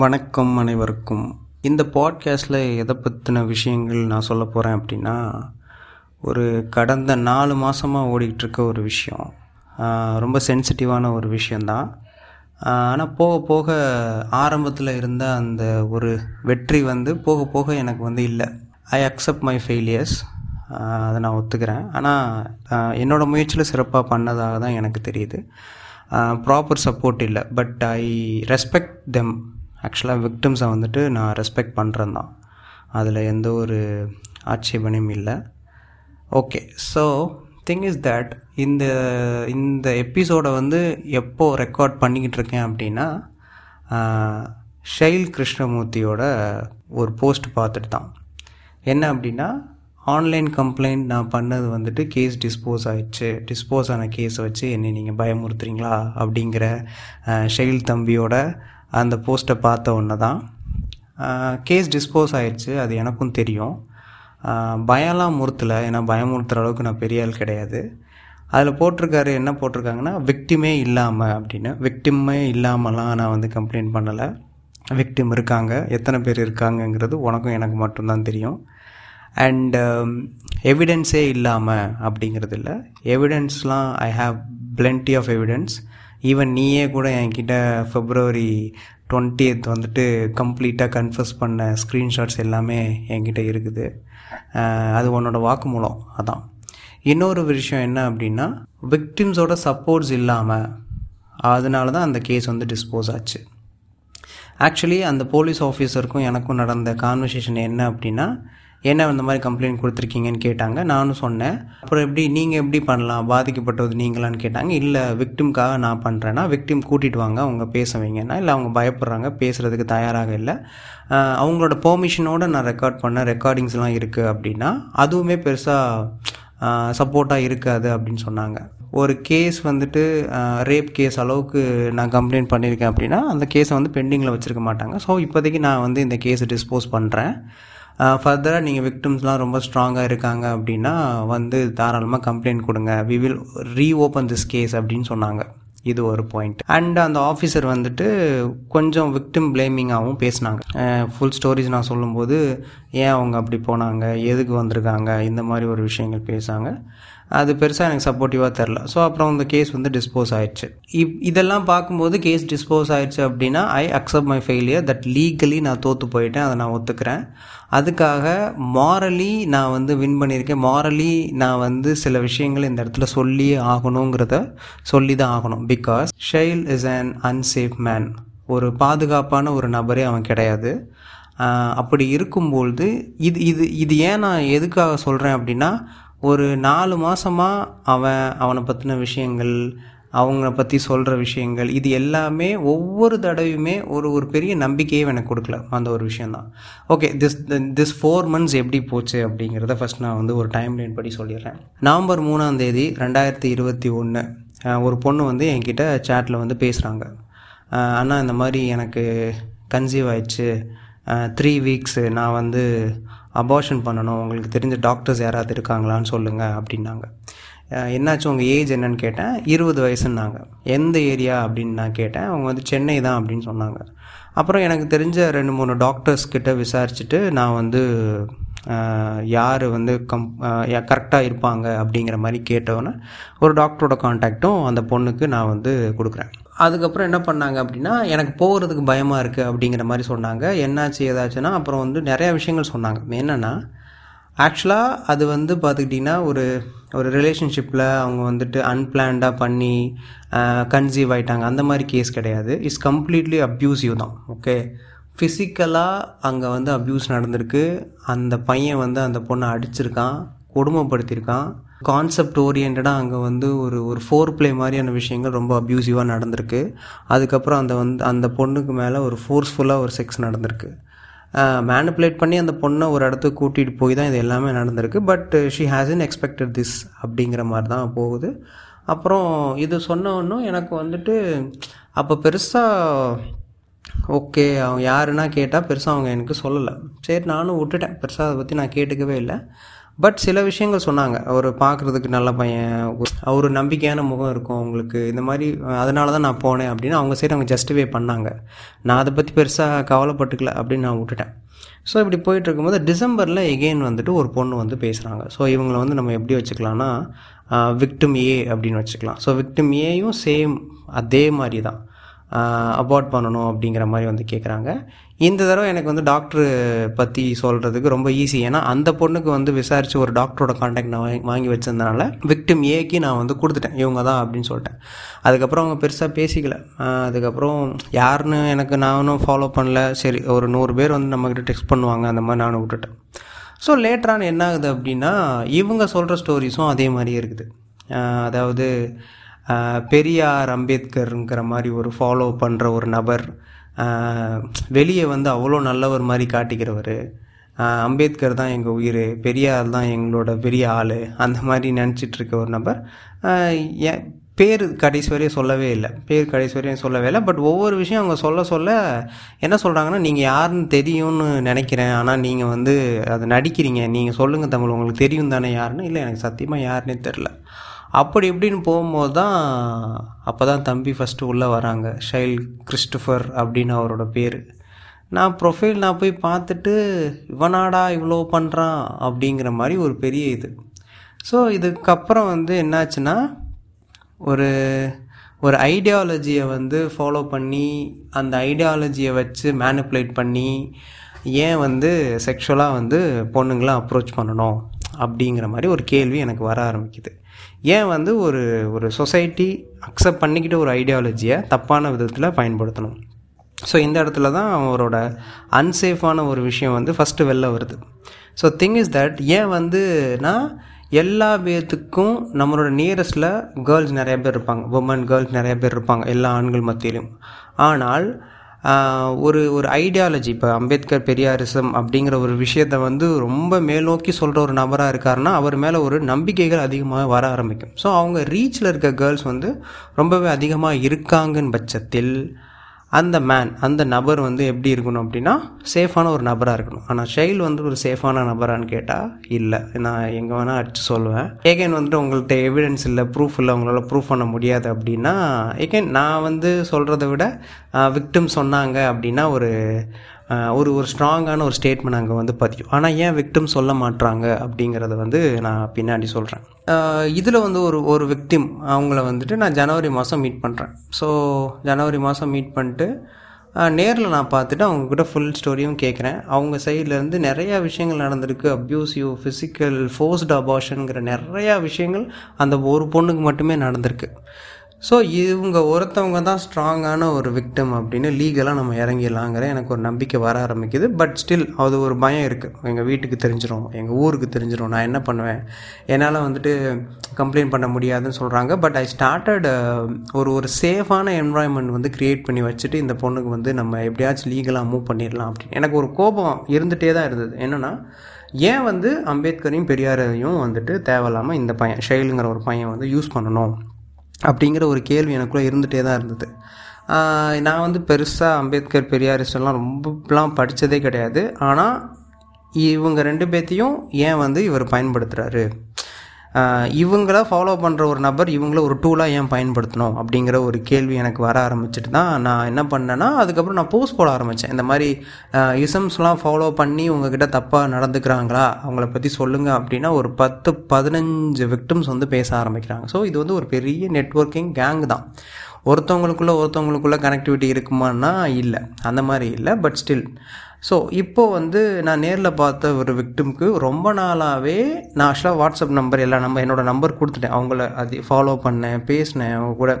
வணக்கம் அனைவருக்கும். இந்த பாட்காஸ்டில் எதை பற்றின விஷயங்கள் நான் சொல்ல போகிறேன் அப்படின்னா ஒரு கடந்த நாலு மாதமாக ஓடிக்கிட்டு இருக்க ஒரு விஷயம். ரொம்ப சென்சிட்டிவான ஒரு விஷயந்தான் ஆனால் போக போக ஆரம்பத்தில் இருந்த அந்த ஒரு வெற்றி வந்து போக போக எனக்கு வந்து இல்லை. ஐ அக்செப்ட் மை ஃபெயிலியர்ஸ் அதை நான் ஒத்துக்கிறேன். ஆனால் என்னோடய முயற்சியில் சிறப்பாக பண்ணதாக தான் எனக்கு தெரியுது. ப்ராப்பர் சப்போர்ட் இல்லை. பட் ஐ ரெஸ்பெக்ட் தெம் ஆக்சுவலாக விக்டிம்ஸை வந்துட்டு நான் ரெஸ்பெக்ட் பண்ணுறேன் தான். அதில் எந்த ஒரு ஆட்சேபனையும் இல்லை. Okay so thing is that இந்த இந்த எபிசோடை வந்து எப்போது ரெக்கார்ட் பண்ணிக்கிட்டு இருக்கேன் அப்படின்னா ஷைல் கிருஷ்ணமூர்த்தியோட ஒரு போஸ்ட் பார்த்துட்டு தான். என்ன அப்படின்னா ஆன்லைன் கம்ப்ளைண்ட் நான் பண்ணது வந்துட்டு கேஸ் டிஸ்போஸ் ஆயிடுச்சு. டிஸ்போஸ் ஆன கேஸை வச்சு என்னை நீங்கள் பயமுறுத்துறீங்களா அப்படிங்கிற ஷெயில் தம்பியோட அந்த போஸ்ட்டை பார்த்த ஒன்று தான் கேஸ் டிஸ்போஸ் ஆயிடுச்சு அது எனக்கும் தெரியும். பயம்லாம் முறுத்தலை ஏன்னா பயமுறுத்துகிற அளவுக்கு நான் பெரிய ஆள் கிடையாது. அதில் போட்டிருக்காரு என்ன போட்டிருக்காங்கன்னா விக்டிமே இல்லாமல் அப்படின்னு. விக்டிமே இல்லாமலாம் நான் வந்து கம்ப்ளைண்ட் பண்ணலை. விக்டிம் இருக்காங்க எத்தனை பேர் இருக்காங்கங்கிறது உனக்கும் எனக்கு மட்டும்தான் தெரியும். அண்டு எவிடென்ஸே இல்லாமல் அப்படிங்கிறது இல்லை. எவிடென்ஸ்லாம் I have plenty of evidence even நீயே கூட என்கிட்ட ஃபெப்ரவரி டுவெண்ட்டியத் வந்துட்டு கம்ப்ளீட்டாக கன்ஃபர்ஸ் பண்ண ஸ்க்ரீன்ஷாட்ஸ் எல்லாமே என்கிட்ட இருக்குது. அது உன்னோட வாக்குமூலம். அதான். இன்னொரு விஷயம் என்ன அப்படின்னா விக்டிம்ஸோட சப்போர்ட்ஸ் இல்லாமல் அதனால தான் அந்த கேஸ் வந்து டிஸ்போஸ் ஆச்சு. ஆக்சுவலி அந்த போலீஸ் ஆஃபீஸருக்கும் எனக்கும் நடந்த கான்வர்சேஷன் என்ன அப்படின்னா என்ன இந்த மாதிரி கம்ப்ளைண்ட் கொடுத்துருக்கீங்கன்னு கேட்டாங்க. நானும் சொன்னேன். அப்புறம் எப்படி நீங்கள் எப்படி பண்ணலாம்? பாதிக்கப்பட்டது நீங்களான்னு கேட்டாங்க. இல்லை விக்டிம்காக நான் பண்ணுறேன்னா விக்டிம் கூட்டிகிட்டு வாங்க அவங்க பேச வைங்கன்னா இல்லை அவங்க பயப்படுறாங்க பேசுகிறதுக்கு தயாராக இல்லை. அவங்களோட பெர்மிஷனோடு நான் ரெக்கார்ட் பண்ண ரெக்கார்டிங்ஸ்லாம் இருக்குது அப்படின்னா அதுவுமே பெருசாக சப்போர்ட்டாக இருக்காது அப்படின்னு சொன்னாங்க. ஒரு கேஸ் வந்துட்டு ரேப் கேஸ் அளவுக்கு நான் கம்ப்ளைண்ட் பண்ணியிருக்கேன் அப்படின்னா அந்த கேஸை வந்து பெண்டிங்கில் வச்சுருக்க மாட்டாங்க. ஸோ இப்போதைக்கு நான் வந்து இந்த கேஸை டிஸ்போஸ் பண்ணுறேன் ஃபர்தராக நீங்கள் விக்டிம்ஸ்லாம் ரொம்ப ஸ்ட்ராங்காக இருக்காங்க அப்படின்னா வந்து தாராளமாக கம்ப்ளைண்ட் கொடுங்க. We will reopen this case அப்படின்னு சொன்னாங்க. இது ஒரு பாயிண்ட் அண்ட் அந்த ஆஃபீஸர் வந்துட்டு கொஞ்சம் விக்டிம் பிளேமிங்காகவும் பேசினாங்க. ஃபுல் ஸ்டோரிஸ் நான் சொல்லும்போது ஏன் அவங்க அப்படி போனாங்க? எதுக்கு வந்திருக்காங்க? இந்த மாதிரி ஒரு விஷயங்கள் பேசாங்க அது பெருசாக எனக்கு சப்போர்ட்டிவாக தெரில ஸோ அப்புறம் இந்த கேஸ் வந்து டிஸ்போஸ் ஆயிடுச்சு. இப் இதெல்லாம் பார்க்கும்போது கேஸ் டிஸ்போஸ் ஆயிடுச்சு அப்படின்னா I accept my failure that legally நான் தோற்று போயிட்டேன். அதை நான் ஒத்துக்கிறேன். அதுக்காக மாரலி நான் வந்து வின் பண்ணியிருக்கேன். மாரலி நான் வந்து சில விஷயங்கள் இந்த இடத்துல சொல்லி ஆகணுங்கிறத சொல்லி தான் ஆகணும். Because Shail is an unsafe man ஒரு பாதுகாப்பான ஒரு நபரே அவன் கிடையாது. அப்படி இருக்கும்பொழுது இது இது இது ஏன் நான் எதுக்காக சொல்கிறேன் அப்படின்னா ஒரு நாலு மாதமாக அவன் அவனை பற்றின விஷயங்கள் அவங்கள பற்றி சொல்கிற விஷயங்கள் இது எல்லாமே ஒவ்வொரு தடவையுமே ஒரு ஒரு பெரிய நம்பிக்கையே எனக்கு கொடுக்கல. அந்த ஒரு விஷயந்தான் okay this this four months எப்படி போச்சு அப்படிங்கிறத ஃபஸ்ட் நான் வந்து ஒரு டைம் லைன் படி சொல்லிடுறேன். நவம்பர் மூணாம் தேதி ரெண்டாயிரத்தி இருபத்தி ஒன்று ஒரு பொண்ணு வந்து என்கிட்ட சேட்டில் வந்து பேசுகிறாங்க ஆனால் இந்த மாதிரி எனக்கு கன்சீவ் ஆயிடுச்சு. த்ரீ வீக்ஸு நான் வந்து அபார்ஷன் பண்ணணும். உங்களுக்கு தெரிஞ்ச டாக்டர்ஸ் யாராவது இருக்காங்களான்னு சொல்லுங்கள் அப்படின்னாங்க. என்னாச்சும் உங்கள் ஏஜ் என்னன்னு கேட்டேன். இருபது வயசுன்னாங்க. எந்த ஏரியா அப்படின்னு நான் கேட்டேன். அவங்க வந்து சென்னை தான் அப்படின்னு சொன்னாங்க. அப்புறம் எனக்கு தெரிஞ்ச ரெண்டு மூணு டாக்டர்ஸ் கிட்ட விசாரிச்சுட்டு நான் வந்து யார் வந்து கம் கரெக்டாக இருப்பாங்க அப்படிங்கிற மாதிரி கேட்டவொன்னே ஒரு டாக்டரோட காண்டாக்டும் அந்த பொண்ணுக்கு நான் வந்து கொடுக்குறேன். அதுக்கப்புறம் என்ன பண்ணாங்க அப்படின்னா எனக்கு போகிறதுக்கு பயமாக இருக்குது அப்படிங்கிற மாதிரி சொன்னாங்க. என்னாச்சு ஏதாச்சுன்னா அப்புறம் வந்து நிறையா விஷயங்கள் சொன்னாங்க. என்னென்னா ஆக்சுவலாக அது வந்து பார்த்துக்கிட்டிங்கன்னா ஒரு ஒரு ரிலேஷன்ஷிப்பில் அவங்க வந்துட்டு அன்பிளான்டாக பண்ணி கன்சீவ் ஆகிட்டாங்க அந்த மாதிரி கேஸ் கிடையாது. இட்ஸ் கம்ப்ளீட்லி அப்யூசிவ் தான். ஓகே ஃபிசிக்கலாக அங்கே வந்து அப்யூஸ் நடந்திருக்கு. அந்த பையன் வந்து அந்த பொண்ணை அடிச்சிருக்கான் கொடுமைப்படுத்தியிருக்கான். கான்செப்ட் ஓரியன்டாக அங்கே வந்து ஒரு ஒரு ஃபோர் பிளே மாதிரியான விஷயங்கள் ரொம்ப அப்யூசிவாக நடந்திருக்கு. அதுக்கப்புறம் அந்த வந்து அந்த பொண்ணுக்கு மேலே ஒரு ஃபோர்ஸ்ஃபுல்லாக ஒரு செக்ஸ் நடந்திருக்கு. மேனிப்புலேட் பண்ணி அந்த பொண்ணை ஒரு இடத்துக்கு கூட்டிகிட்டு போய் தான் இது எல்லாமே நடந்திருக்கு. But she in expected this அப்படிங்கிற மாதிரி தான் போகுது. அப்புறம் இது சொன்ன ஒன்றும் எனக்கு வந்துட்டு அப்போ பெருசாக ஓகே அவங்க யாருன்னா கேட்டால் பெருசாக அவங்க எனக்கு சொல்லலை. சரி நானும் விட்டுட்டேன். பெருசாக அதை பற்றி நான் கேட்டுக்கவே இல்லை. பட் சில விஷயங்கள் சொன்னாங்க. அவர் பார்க்குறதுக்கு நல்ல பையன். அவர் நம்பிக்கையான முகம் இருக்கும் அவங்களுக்கு இந்த மாதிரி அதனால தான் நான் போனேன் அப்படின்னு அவங்க சரி அவங்க ஜஸ்டிஃபை பண்ணாங்க. நான் அதை பற்றி பெருசாக கவலைப்பட்டுக்கல அப்படின்னு நான் விட்டுட்டேன். ஸோ இப்படி போயிட்டு இருக்கும்போது டிசம்பரில் எகெயின் வந்துட்டு ஒரு பொண்ணு வந்து பேசுகிறாங்க ஸோ இவங்களை வந்து நம்ம எப்படி வச்சுக்கலாம்னா விக்டிம் ஏ அப்படின்னு வச்சுக்கலாம். ஸோ விக்டிம் ஏயும் சேம் அதே மாதிரி தான் அபார்ட் பண்ணணும் அப்படிங்கிற மாதிரி வந்து கேட்குறாங்க இந்த தடவை எனக்கு வந்து டாக்டர் பற்றி சொல்கிறதுக்கு ரொம்ப ஈஸி ஏன்னா அந்த பொண்ணுக்கு வந்து விசாரித்து ஒரு டாக்டரோட காண்டாக்ட் நான் வாங்கி வச்சதுனால விக்டிம் ஏக்கு நான் வந்து கொடுத்துட்டேன். இவங்க தான் அப்படின்னு சொல்லிட்டேன். அதுக்கப்புறம் அவங்க பெருசாக பேசிக்கல. அதுக்கப்புறம் யாருன்னு எனக்கு நானும் ஃபாலோ பண்ணல. சரி ஒரு நூறு பேர் வந்து நம்மக்கிட்ட டெக்ஸ்ட் பண்ணுவாங்க. அந்த மாதிரி நானும் விட்டுட்டேன். ஸோ லேட்டரான என்ன ஆகுது அப்படின்னா இவங்க சொல்கிற ஸ்டோரிஸும் அதே மாதிரியே இருக்குது. அதாவது பெரியார் அம்பேத்கருங்கிற மாதிரி ஒரு ஃபாலோ பண்ணுற ஒரு நபர் வெளியே வந்து அவ்வளோ நல்லவர் மாதிரி காட்டிக்கிறவர். அம்பேத்கர் தான் எங்கள் உயிர் பெரியார் தான் எங்களோட பெரிய ஆள் அந்த மாதிரி நினச்சிட்டு இருக்க ஒரு நபர். பேர் கடைசி வரையும் சொல்லவே இல்லை. பேர் கடைசி வரையும் சொல்லவே இல்லை. பட் ஒவ்வொரு விஷயம் அவங்க சொல்ல சொல்ல என்ன சொல்கிறாங்கன்னா நீங்கள் யாருன்னு தெரியும்னு நினைக்கிறேன். ஆனால் நீங்கள் வந்து அதை நடிக்கிறீங்க. நீங்கள் சொல்லுங்கள் தமிழ். உங்களுக்கு தெரியும் தானே யாருன்னு? இல்லை எனக்கு சத்தியமாக யாருன்னே தெரில அப்படி இப்படின்னு போகும்போது தான் அப்போ தான் தம்பி ஃபஸ்ட்டு உள்ளே வராங்க. ஷைல் கிறிஸ்டுஃபர் அப்படின்னு அவரோட பேர். நான் ப்ரொஃபைல் நான் போய் பார்த்துட்டு இவனாடா இவ்வளோ பண்ணுறான் அப்படிங்கிற மாதிரி ஒரு பெரிய இது. ஸோ இதுக்கப்புறம் வந்து என்னாச்சுன்னா ஒரு ஒரு ஐடியாலஜியை வந்து ஃபாலோ பண்ணி அந்த ஐடியாலஜியை வச்சு மேனிப்புலேட் பண்ணி ஏன் வந்து செக்ஷுவலாக வந்து பொண்ணுங்களாம் அப்ரோச் பண்ணணும் அப்படிங்கிற மாதிரி ஒரு கேள்வி எனக்கு வர ஆரம்பிக்குது. ஏன் வந்து ஒரு ஒரு சொசைட்டி அக்செப்ட் பண்ணிக்கிட்ட ஒரு ஐடியாலஜியை தப்பான விதத்தில் பயன்படுத்தணும்? ஸோ இந்த இடத்துல தான் அவரோட அன்சேஃபான ஒரு விஷயம் வந்து ஃபஸ்ட்டு வெளில வருது. ஸோ திங் இஸ் தட் ஏன் வந்துனா எல்லா பேர்த்துக்கும் நம்மளோட நியரஸ்டில் கேர்ள்ஸ் நிறைய பேர் இருப்பாங்க. உமன் கேர்ள்ஸ் நிறைய பேர் இருப்பாங்க. எல்லா ஆண்கள் மத்தியிலும். ஆனால் ஒரு ஒரு ஐடியாலஜி இப்போ அம்பேத்கர் பெரியாரிசம் அப்படிங்கிற ஒரு விஷயத்த வந்து ரொம்ப மேல்நோக்கி சொல்கிற ஒரு நபராக இருக்காருன்னா அவர் மேலே ஒரு நம்பிக்கைகள் அதிகமாக வர ஆரம்பிக்கும். ஸோ அவங்க ரீச்சில் இருக்க கேர்ள்ஸ் வந்து ரொம்பவே அதிகமாக இருக்காங்கன்னு பட்சத்தில் அந்த மேன் அந்த நபர் வந்து எப்படி இருக்கணும் அப்படின்னா சேஃபான ஒரு நபராக இருக்கணும். ஆனால் ஷைல் வந்து ஒரு சேஃபான நபரான்னு கேட்டால் இல்லை. நான் எங்கே வேணால் அடிச்சு சொல்லுவேன். ஏகேன் வந்துட்டு உங்கள்கிட்ட எவிடன்ஸ் இல்லை ப்ரூஃப் இல்லை உங்களால் ப்ரூஃப் பண்ண முடியாது அப்படின்னா ஏகேன் நான் வந்து சொல்கிறத விட விக்டிம் சொன்னாங்க அப்படின்னா ஒரு ஒரு ஒரு ஸ்ட்ராங்கான ஒரு ஸ்டேட்மெண்ட் அங்கே வந்து பதியும். ஆனால் ஏன் விக்டிம் சொல்ல மாட்றாங்க அப்படிங்கிறத வந்து நான் பின்னாடி சொல்கிறேன் இதில் வந்து ஒரு ஒரு விக்டிம் அவங்கள வந்துட்டு நான் ஜனவரி மாதம் மீட் பண்ணுறேன் ஸோ ஜனவரி மாதம் மீட் பண்ணிட்டு நேரில் நான் பார்த்துட்டு அவங்கக்கிட்ட ஃபுல் ஸ்டோரியும் கேட்குறேன் அவங்க சைட்லேருந்து நிறையா விஷயங்கள் நடந்திருக்கு. அப்யூசிவ் ஃபிசிக்கல் ஃபோர்ஸ்டு அபார்ஷனுங்கிற நிறையா விஷயங்கள் அந்த ஒரு பொண்ணுக்கு மட்டுமே நடந்திருக்கு. ஸோ இவங்க ஒருத்தவங்க தான் ஸ்ட்ராங்கான ஒரு விக்டம் அப்படின்னு லீகலாக நம்ம இறங்கிடலாங்கிற எனக்கு ஒரு நம்பிக்கை வர ஆரம்பிக்குது. பட் ஸ்டில் அது ஒரு பயம் இருக்குது எங்கள் வீட்டுக்கு தெரிஞ்சிடும் எங்கள் ஊருக்கு தெரிஞ்சிடும் நான் என்ன பண்ணுவேன்? என்னால் வந்துட்டு கம்ப்ளைண்ட் பண்ண முடியாதுன்னு சொல்கிறாங்க பட் ஐ ஸ்டார்டட் uh, ஒரு ஒரு சேஃபான என்வாயன்மெண்ட் வந்து க்ரியேட் பண்ணி வச்சுட்டு இந்த பொண்ணுக்கு வந்து நம்ம எப்படியாச்சும் லீகலாக மூவ் பண்ணிடலாம் அப்படின்னு. எனக்கு ஒரு கோபம் இருந்துகிட்டே தான் இருந்தது. என்னென்னா ஏன் வந்து அம்பேத்கரையும் பெரியாரையும் வந்துட்டு தேவையில்லாமல் இந்த பையன் ஷைலுங்கிற ஒரு பையன் வந்து யூஸ் பண்ணணும்? அப்படிங்கிற ஒரு கேள்வி எனக்குள்ளே இருந்துகிட்டே தான் இருந்தது. நான் வந்து பெருசாக அம்பேத்கர் பெரியாரிஸ்டெல்லாம் ரொம்பலாம் படித்ததே கிடையாது. ஆனால் இவங்க ரெண்டு பேர்த்தையும் ஏன் வந்து இவர் பயன்படுத்துகிறாரு இவங்கள ஃபாலோ பண்ணுற ஒரு நபர் இவங்கள ஒரு டூலாக ஏன் பயன்படுத்தணும் அப்படிங்கிற ஒரு கேள்வி எனக்கு வர ஆரம்பிச்சிட்டு தான் நான் என்ன பண்ணேன்னா அதுக்கப்புறம் நான் போஸ்ட் போட ஆரம்பித்தேன் இந்த மாதிரி இசம்ஸ்லாம் ஃபாலோ பண்ணி உங்ககிட்ட தப்பாக நடந்துக்கிறாங்களா அவங்கள பற்றி சொல்லுங்கள் அப்படின்னா ஒரு பத்து பதினஞ்சு விக்டிம்ஸ் வந்து பேச ஆரம்பிக்கிறாங்க. ஸோ இது வந்து ஒரு பெரிய நெட்ஒர்க்கிங் கேங் தான். ஒருத்தவங்களுக்குள்ளே ஒருத்தவங்களுக்குள்ளே கனெக்டிவிட்டி இருக்குமான்னா இல்லை. அந்த மாதிரி இல்லை பட் ஸ்டில் ஸோ இப்போது வந்து நான் நேரில் பார்த்த ஒரு விக்டிம்க்கு ரொம்ப நாளாகவே நான் ஆக்சுவலாக வாட்ஸ்அப் நம்பர் எல்லாம் நம்பர் என்னோடய நம்பர் கொடுத்துட்டேன். அவங்கள அது ஃபாலோ பண்ணேன் பேசினேன் அவங்க கூட.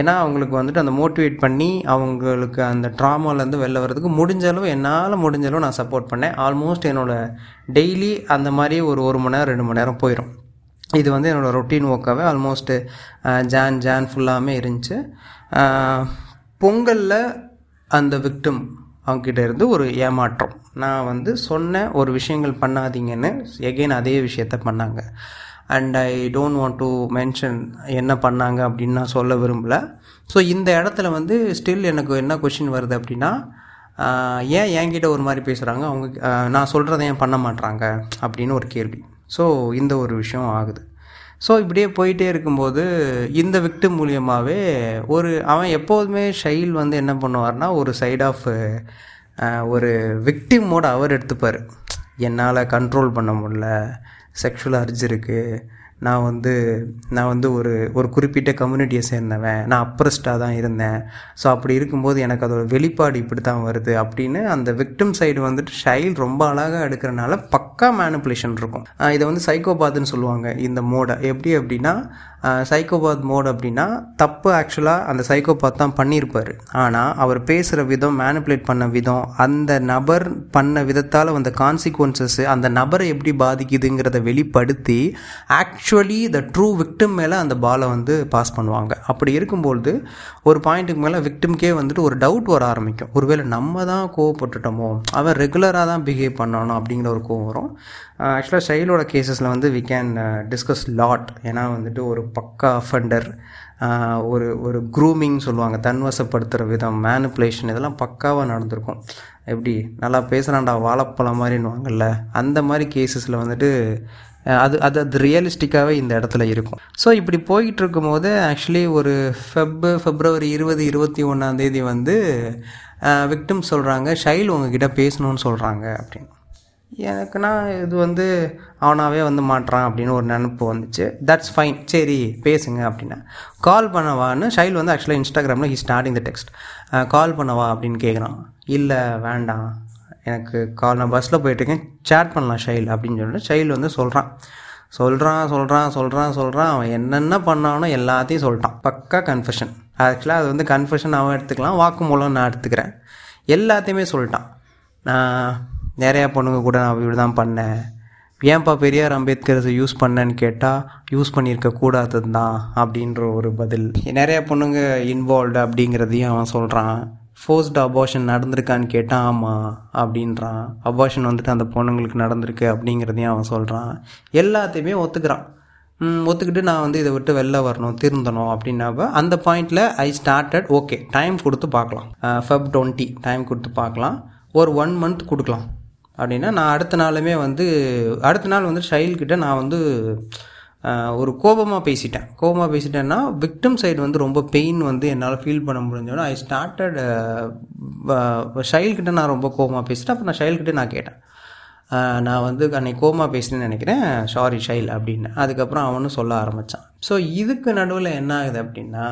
ஏன்னா அவங்களுக்கு வந்துட்டு அந்த மோட்டிவேட் பண்ணி அவங்களுக்கு அந்த ட்ராமாலேருந்து வெளில வர்றதுக்கு முடிஞ்ச அளவு என்னால் முடிஞ்ச அளவு நான் சப்போர்ட் பண்ணேன். ஆல்மோஸ்ட் என்னோடய டெய்லி அந்த மாதிரி ஒரு ஒரு மணி நேரம் ரெண்டு மணி நேரம் போயிடும் இது வந்து என்னோடய ரொட்டீன் ஒர்க்காகவே ஆல்மோஸ்ட்டு ஜான் ஜான் ஃபுல்லாமே இருந்துச்சு. பொங்கலில் அந்த விக்டம் அவங்ககிட்ட இருந்து ஒரு ஏமாற்றம். நான் வந்து சொன்ன ஒரு விஷயங்கள் பண்ணாதீங்கன்னு எகெயின் அதே விஷயத்த பண்ணாங்க. And I don't want to mention என்ன பண்ணாங்க அப்படின்னு நான் சொல்ல விரும்பல. ஸோ இந்த இடத்துல வந்து ஸ்டில் எனக்கு என்ன கொஷின் வருது அப்படின்னா ஏன் என்கிட்ட ஒரு மாதிரி பேசுகிறாங்க அவங்க நான் சொல்கிறத ஏன் பண்ண மாட்றாங்க? அப்படின்னு ஒரு கேள்வி. ஸோ இந்த ஒரு விஷயம் ஆகுது. ஸோ இப்படியே போயிட்டே இருக்கும்போது இந்த விக்டிம் மூலியமாகவே ஒரு அவன் எப்போதுமே ஷைல் வந்து என்ன பண்ணுவார்னா ஒரு சைட் ஆஃப் ஒரு விக்டிமோட அவர் எடுத்துப்பார். என்னால் கண்ட்ரோல் பண்ண முடில செக்ஷுவல் அர்ஜ் இருக்குது நான் வந்து நான் வந்து ஒரு ஒரு குறிப்பிட்ட கம்யூனிட்டியை சேர்ந்தவன். நான் அப்ரஸ்டாக தான் இருந்தேன். ஸோ அப்படி இருக்கும்போது எனக்கு அதோட வெளிப்பாடு இப்படி தான் வருது அப்படின்னு அந்த விக்டிம் சைடு வந்துட்டு ஷைல் ரொம்ப அழகாக எடுக்கிறனால பக்கா மேனுப்புலேஷன் இருக்கும். இதை வந்து சைக்கோபாத்னு சொல்லுவாங்க இந்த மோடை எப்படி அப்படின்னா சைக்கோபாத் மோட் அப்படின்னா தப்பு ஆக்சுவலாக அந்த சைக்கோபாத் தான் பண்ணியிருப்பார். ஆனால் அவர் பேசுகிற விதம் மேனிப்புலேட் பண்ண விதம் அந்த நபர் பண்ண விதத்தால் வந்த கான்சிக்வன்சஸ் அந்த நபரை எப்படி பாதிக்குதுங்கிறத வெளிப்படுத்தி ஆக்சுவலி த ட்ரூ விக்டிம் மேலே அந்த பாலை வந்து பாஸ் பண்ணுவாங்க. அப்படி இருக்கும்பொழுது ஒரு பாயிண்ட்டுக்கு மேலே விக்டிம்கே வந்துட்டு ஒரு டவுட் வர ஆரம்பிக்கும். ஒருவேளை நம்ம தான் கோவப்பட்டுட்டோமோ அவன் ரெகுலராக தான் பிஹேவ் பண்ணணும் அப்படிங்கிற ஒரு கோவம் வரும். ஆக்சுவலாக ஷைலோட கேசஸில் வந்து வி கேன் டிஸ்கஸ் லாட் ஏன்னா வந்துட்டு ஒரு பக்கா அஃபண்டர் ஒரு ஒரு க்ரூமிங் சொல்லுவாங்க தன்வசப்படுத்துகிற விதம் மேனுப்புலேஷன் இதெல்லாம் பக்காவாக நடந்திருக்கும். எப்படி? நல்லா பேசுகிறான்டா வாழைப்பழம் மாதிரின்னுவாங்கல்ல அந்த மாதிரி கேசஸில் வந்துட்டு அது அது அது ரியலிஸ்டிக்காகவே இந்த இடத்துல இருக்கும். ஸோ இப்படி போய்கிட்டு இருக்கும்போது ஆக்சுவலி ஒரு ஃபெப் ஃபெப்ரவரி இருபது இருபத்தி ஒன்றாந்தேதி வந்து விக்டிம் சொல்கிறாங்க ஷைல் உங்ககிட்ட பேசணும்னு சொல்கிறாங்க அப்படின்னு. எனக்குன்னா இது வந்து அவனாகவே வந்து மாட்டுறான் அப்படின்னு ஒரு நினப்பு வந்துச்சு. தட்ஸ் ஃபைன் சரி பேசுங்க அப்படின்னா. கால் பண்ணவான்னு ஷைல் வந்து ஆக்சுவலாக இன்ஸ்டாகிராமில் he starting the text call பண்ணவா அப்படின்னு கேட்குறான் இல்லை வேண்டாம். எனக்கு கால் நான் பஸ்ஸில் போயிட்டுருக்கேன். சேட் பண்ணலாம் ஷைல் அப்படின்னு சொல்லிட்டு ஷைல் வந்து சொல்கிறான் சொல்கிறான் சொல்கிறான் சொல்கிறான் சொல்கிறான் அவன் என்னென்ன பண்ணானோ எல்லாத்தையும் சொல்லிட்டான். பக்கா கன்ஃபெஷன் ஆக்சுவலாக அது வந்து கன்ஃபெஷன் அவன் எடுத்துக்கலாம். வாக்கு மூலம் நான் எடுத்துக்கிறேன். எல்லாத்தையுமே சொல்லிட்டான். நான் நிறையா பொண்ணுங்க கூட நான் இப்படி தான் பண்ணேன். ஏன்பா பெரியார் அம்பேத்கர் யூஸ் பண்ணேன்னு கேட்டால் யூஸ் பண்ணியிருக்க கூடாதது தான் அப்படின்ற ஒரு பதில். நிறையா பொண்ணுங்க இன்வால்வ்டு அப்படிங்கிறதையும் அவன் சொல்கிறான் ஃபோர்ஸ்டு அபார்ஷன் நடந்திருக்கான்னு கேட்டால் ஆமாம் அப்படின்றான். அபார்ஷன் வந்துட்டு அந்த பொண்ணுங்களுக்கு நடந்திருக்கு அப்படிங்கிறதையும் அவன் சொல்கிறான் எல்லாத்தையுமே ஒத்துக்கிறான். ஒத்துக்கிட்டு நான் வந்து இதை விட்டு வெளில வரணும் திருந்தணும் அப்படின்னாப்ப அந்த பாயிண்டில் ஐ ஸ்டார்டட் ஓகே டைம் கொடுத்து பார்க்கலாம். ஃபெப் டுவெண்ட்டி டைம் கொடுத்து பார்க்கலாம். ஒரு ஒன் மந்த் கொடுக்கலாம். அப்படின்னா நான் அடுத்த நாளுமே வந்து அடுத்த நாள் வந்து ஷைல்கிட்ட நான் வந்து ஒரு கோபமாக பேசிட்டேன். கோபமாக பேசிட்டேன்னா விக்டம் சைடு வந்து ரொம்ப பெயின் வந்து என்னால் ஃபீல் பண்ண முடிஞ்சோன்னா ஐ ஸ்டார்டட் ஷைல்கிட்ட நான் ரொம்ப கோபமாக பேசிட்டேன். அப்போ நான் ஷைல்கிட்ட நான் கேட்டேன். நான் வந்து அன்னைக்கு கோமா பேசினேன்னு நினைக்கிறேன். சாரி ஷைல் அப்படின்னு. அதுக்கப்புறம் அவனும் சொல்ல ஆரம்பித்தான் ஸோ இதுக்கு நடுவில் என்ன ஆகுது அப்படின்னா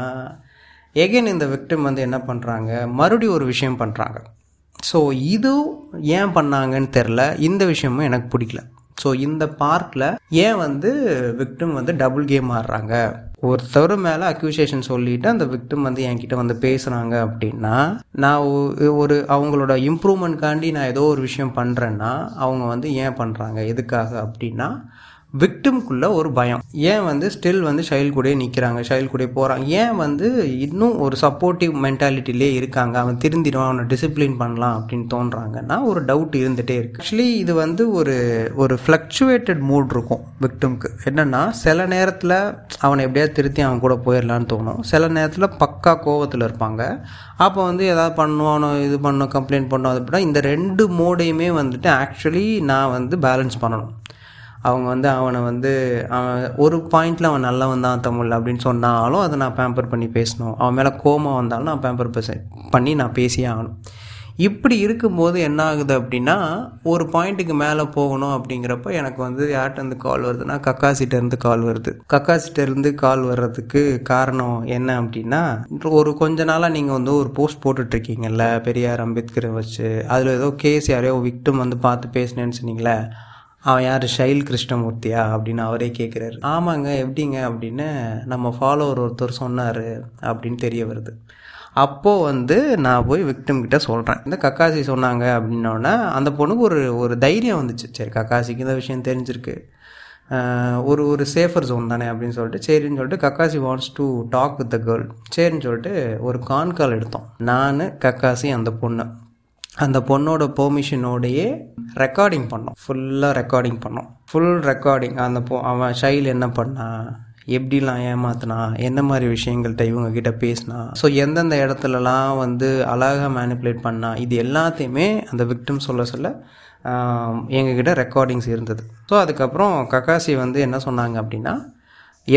எகைன் இந்த விக்டிம் வந்து என்ன பண்ணுறாங்க மறுபடியும் ஒரு விஷயம் பண்ணுறாங்க ஸோ இது ஏன் பண்ணாங்கன்னு தெரில இந்த விஷயமும் எனக்கு பிடிக்கல. ஸோ இந்த பார்க்கில் ஏன் வந்து விக்டம் வந்து டபுள் கேம் ஆடுறாங்க? ஒருத்தர் மேலே அக்யூசியேஷன் சொல்லிட்டு அந்த விக்டம் வந்து என்கிட்ட வந்து பேசுகிறாங்க அப்படின்னா நான் ஒரு அவங்களோட இம்ப்ரூவ்மெண்ட்காண்டி நான் ஏதோ ஒரு விஷயம் பண்ணுறேன்னா அவங்க வந்து ஏன் பண்ணுறாங்க எதுக்காக அப்படின்னா விக்டிம்குள்ளே ஒரு பயம். ஏன் வந்து ஸ்டில் வந்து சைல்டு நிற்கிறாங்க சைல்டு கூடயே போகிறாங்க ஏன் வந்து இன்னும் ஒரு சப்போர்ட்டிவ் மென்டாலிட்டிலே இருக்காங்க? அவன் திருந்திடுவான் அவனை டிசிப்ளின் பண்ணலாம் அப்படின்னு தோன்றாங்கன்னா ஒரு டவுட் இருந்துகிட்டே இருக்குது ஆக்சுவலி இது வந்து ஒரு ஒரு ஃப்ளக்சுவேட்டட் மூட் இருக்கும் விக்டிம்க்கு என்னென்னா சில நேரத்தில் அவனை எப்படியாவது திருத்தி அவன் கூட போயிடலான்னு தோணும். சில நேரத்தில் பக்கா கோவத்தில் இருப்பாங்க. அப்போ வந்து எதாவது பண்ணுவானோ இது பண்ணும் கம்ப்ளைண்ட் பண்ணோம் அப்படின்னா இந்த ரெண்டு மோடையுமே வந்துட்டு ஆக்சுவலி நான் வந்து பேலன்ஸ் பண்ணணும். அவங்க வந்து அவனை வந்து அவன் ஒரு பாயிண்டில் அவன் நல்லவன் தான் தமிழ் அப்படின்னு சொன்னாலும் அதை நான் பேம்பர் பண்ணி பேசணும். அவன் மேலே கோமா வந்தாலும் நான் பேம்பர் பேச பண்ணி நான் பேசியே ஆகணும். இப்படி இருக்கும்போது என்ன ஆகுது அப்படின்னா ஒரு பாயிண்ட்டுக்கு மேலே போகணும் அப்படிங்கிறப்ப எனக்கு வந்து யார்கிட்டருந்து கால் வருதுன்னா கக்காசிட்டேருந்து கால் வருது. கக்காசிட்டேருந்து கால் வர்றதுக்கு காரணம் என்ன அப்படின்னா ஒரு கொஞ்ச நாளாக நீங்கள் வந்து ஒரு போஸ்ட் போட்டுட்ருக்கீங்கல்ல பெரியார் அம்பேத்கரை வச்சு அதில் ஏதோ கேஸ் யாரையோ விக்டம் வந்து பார்த்து பேசினேன்னு சொன்னீங்களே அவன் யார்? ஷைல் கிருஷ்ணமூர்த்தியா? அப்படின்னு அவரே கேட்குறாரு ஆமாங்க எப்படிங்க? அப்படின்னு நம்ம ஃபாலோவர் ஒருத்தர் சொன்னார் அப்படின்னு தெரிய வருது. அப்போது வந்து நான் போய் விக்டிம் கிட்ட சொல்கிறேன் இந்த கக்காசி சொன்னாங்க அப்படின்னோடனே அந்த பொண்ணுக்கு ஒரு ஒரு தைரியம் வந்துச்சு. சரி கக்காசிக்கு இந்த விஷயம் தெரிஞ்சிருக்கு. ஒரு ஒரு சேஃபர் ஜோன் தானே அப்படின்னு சொல்லிட்டு சரின்னு சொல்லிட்டு Kakashi wants to talk with the girl சரின்னு சொல்லிட்டு ஒரு கான் கால் எடுத்தோம். நான் கக்காசி அந்த பொண்ணு. அந்த பொண்ணோட பெர்மிஷனோடையே ரெக்கார்டிங் பண்ணோம். ஃபுல்லாக ரெக்கார்டிங் பண்ணோம். ஃபுல் ரெக்கார்டிங் அந்த பொ அவன் ஷைல் என்ன பண்ணான் எப்படிலாம் ஏமாத்தினா? எந்த மாதிரி விஷயங்கள்ட்ட இவங்க கிட்ட பேசினா? ஸோ எந்தெந்த இடத்துலலாம் வந்து அழகாக மேனிப்புலேட் பண்ணா? இது எல்லாத்தையுமே அந்த விக்டிம் சொல்ல சொல்ல எங்ககிட்ட ரெக்கார்டிங்ஸ் இருந்தது. ஸோ அதுக்கப்புறம் கக்காசி வந்து என்ன சொன்னாங்க அப்படின்னா